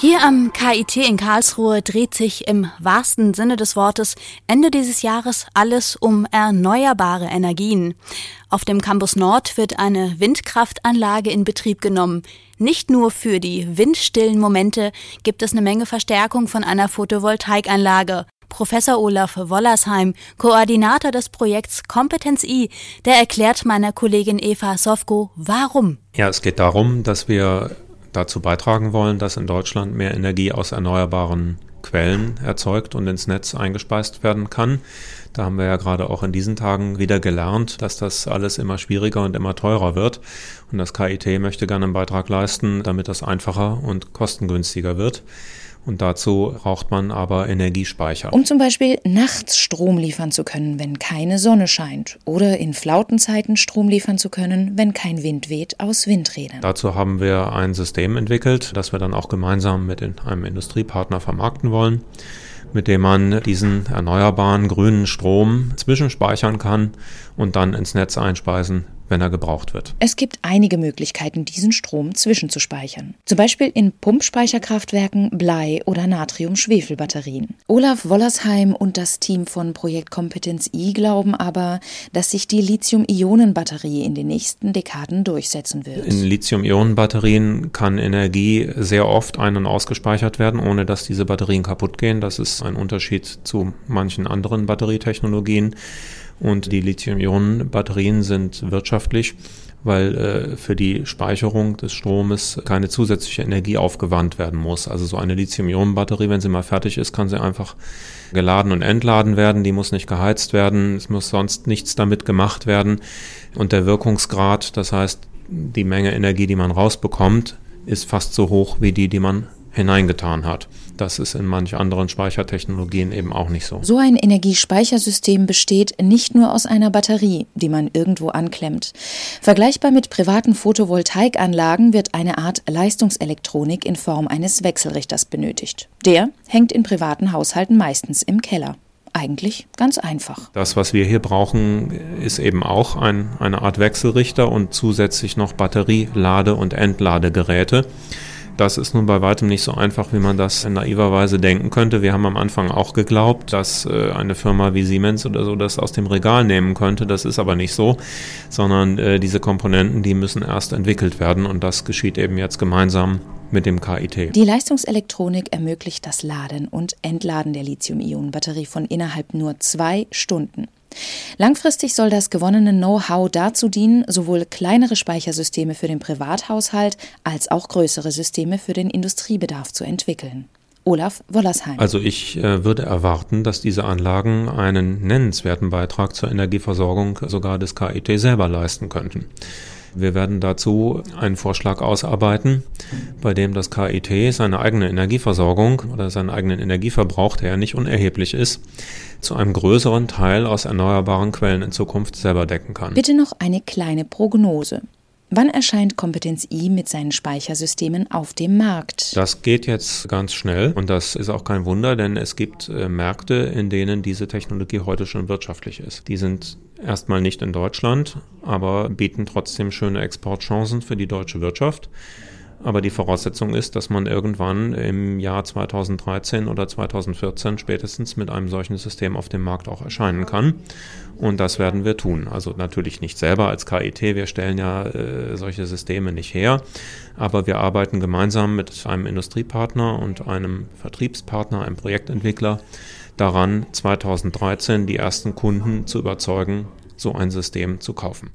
Hier am KIT in Karlsruhe dreht sich im wahrsten Sinne des Wortes Ende dieses Jahres alles um erneuerbare Energien. Auf dem Campus Nord wird eine Windkraftanlage in Betrieb genommen. Nicht nur für die windstillen Momente gibt es eine Menge Verstärkung von einer Photovoltaikanlage. Professor Olaf Wollersheim, Koordinator des Projekts Kompetenz I, der erklärt meiner Kollegin Eva Sofko, warum. Ja, es geht darum, dass wir dazu beitragen wollen, dass in Deutschland mehr Energie aus erneuerbaren Quellen erzeugt und ins Netz eingespeist werden kann. Da haben wir ja gerade auch in diesen Tagen wieder gelernt, dass das alles immer schwieriger und immer teurer wird. Und das KIT möchte gerne einen Beitrag leisten, damit das einfacher und kostengünstiger wird. Und dazu braucht man aber Energiespeicher. Um zum Beispiel nachts Strom liefern zu können, wenn keine Sonne scheint. Oder in Flautenzeiten Strom liefern zu können, wenn kein Wind weht aus Windrädern. Dazu haben wir ein System entwickelt, das wir dann auch gemeinsam mit einem Industriepartner vermarkten wollen mit dem man diesen erneuerbaren grünen Strom zwischenspeichern kann und dann ins Netz einspeisen wenn er gebraucht wird. Es gibt einige Möglichkeiten, diesen Strom zwischenzuspeichern. Zum Beispiel in Pumpspeicherkraftwerken, Blei- oder Natrium-Schwefel-Batterien. Olaf Wollersheim und das Team von Projekt Kompetenz I glauben aber, dass sich die Lithium-Ionen-Batterie in den nächsten Dekaden durchsetzen wird. In Lithium-Ionen-Batterien kann Energie sehr oft ein- und ausgespeichert werden, ohne dass diese Batterien kaputt gehen. Das ist ein Unterschied zu manchen anderen Batterietechnologien. Und die Lithium-Ionen-Batterien sind wirtschaftlich, weil äh, für die Speicherung des Stromes keine zusätzliche Energie aufgewandt werden muss. Also so eine Lithium-Ionen-Batterie, wenn sie mal fertig ist, kann sie einfach geladen und entladen werden. Die muss nicht geheizt werden. Es muss sonst nichts damit gemacht werden. Und der Wirkungsgrad, das heißt die Menge Energie, die man rausbekommt, ist fast so hoch wie die, die man hineingetan hat. Das ist in manch anderen Speichertechnologien eben auch nicht so. So ein Energiespeichersystem besteht nicht nur aus einer Batterie, die man irgendwo anklemmt. Vergleichbar mit privaten Photovoltaikanlagen wird eine Art Leistungselektronik in Form eines Wechselrichters benötigt. Der hängt in privaten Haushalten meistens im Keller. Eigentlich ganz einfach. Das, was wir hier brauchen, ist eben auch ein, eine Art Wechselrichter und zusätzlich noch Batterie-, Lade- und Entladegeräte. Das ist nun bei weitem nicht so einfach, wie man das in naiver Weise denken könnte. Wir haben am Anfang auch geglaubt, dass äh, eine Firma wie Siemens oder so das aus dem Regal nehmen könnte. Das ist aber nicht so, sondern äh, diese Komponenten, die müssen erst entwickelt werden und das geschieht eben jetzt gemeinsam mit dem KIT. Die Leistungselektronik ermöglicht das Laden und Entladen der Lithium-Ionen-Batterie von innerhalb nur zwei Stunden. Langfristig soll das gewonnene Know-how dazu dienen, sowohl kleinere Speichersysteme für den Privathaushalt als auch größere Systeme für den Industriebedarf zu entwickeln. Olaf Wollersheim. Also ich äh, würde erwarten, dass diese Anlagen einen nennenswerten Beitrag zur Energieversorgung sogar des KIT selber leisten könnten. Wir werden dazu einen Vorschlag ausarbeiten, bei dem das KIT seine eigene Energieversorgung oder seinen eigenen Energieverbrauch, der ja nicht unerheblich ist, zu einem größeren Teil aus erneuerbaren Quellen in Zukunft selber decken kann. Bitte noch eine kleine Prognose. Wann erscheint Kompetenz I mit seinen Speichersystemen auf dem Markt? Das geht jetzt ganz schnell und das ist auch kein Wunder, denn es gibt äh, Märkte, in denen diese Technologie heute schon wirtschaftlich ist. Die sind erstmal nicht in Deutschland, aber bieten trotzdem schöne Exportchancen für die deutsche Wirtschaft. Aber die Voraussetzung ist, dass man irgendwann im Jahr 2013 oder 2014 spätestens mit einem solchen System auf dem Markt auch erscheinen kann. Und das werden wir tun. Also natürlich nicht selber als KIT, wir stellen ja äh, solche Systeme nicht her, aber wir arbeiten gemeinsam mit einem Industriepartner und einem Vertriebspartner, einem Projektentwickler daran, 2013 die ersten Kunden zu überzeugen, so ein System zu kaufen.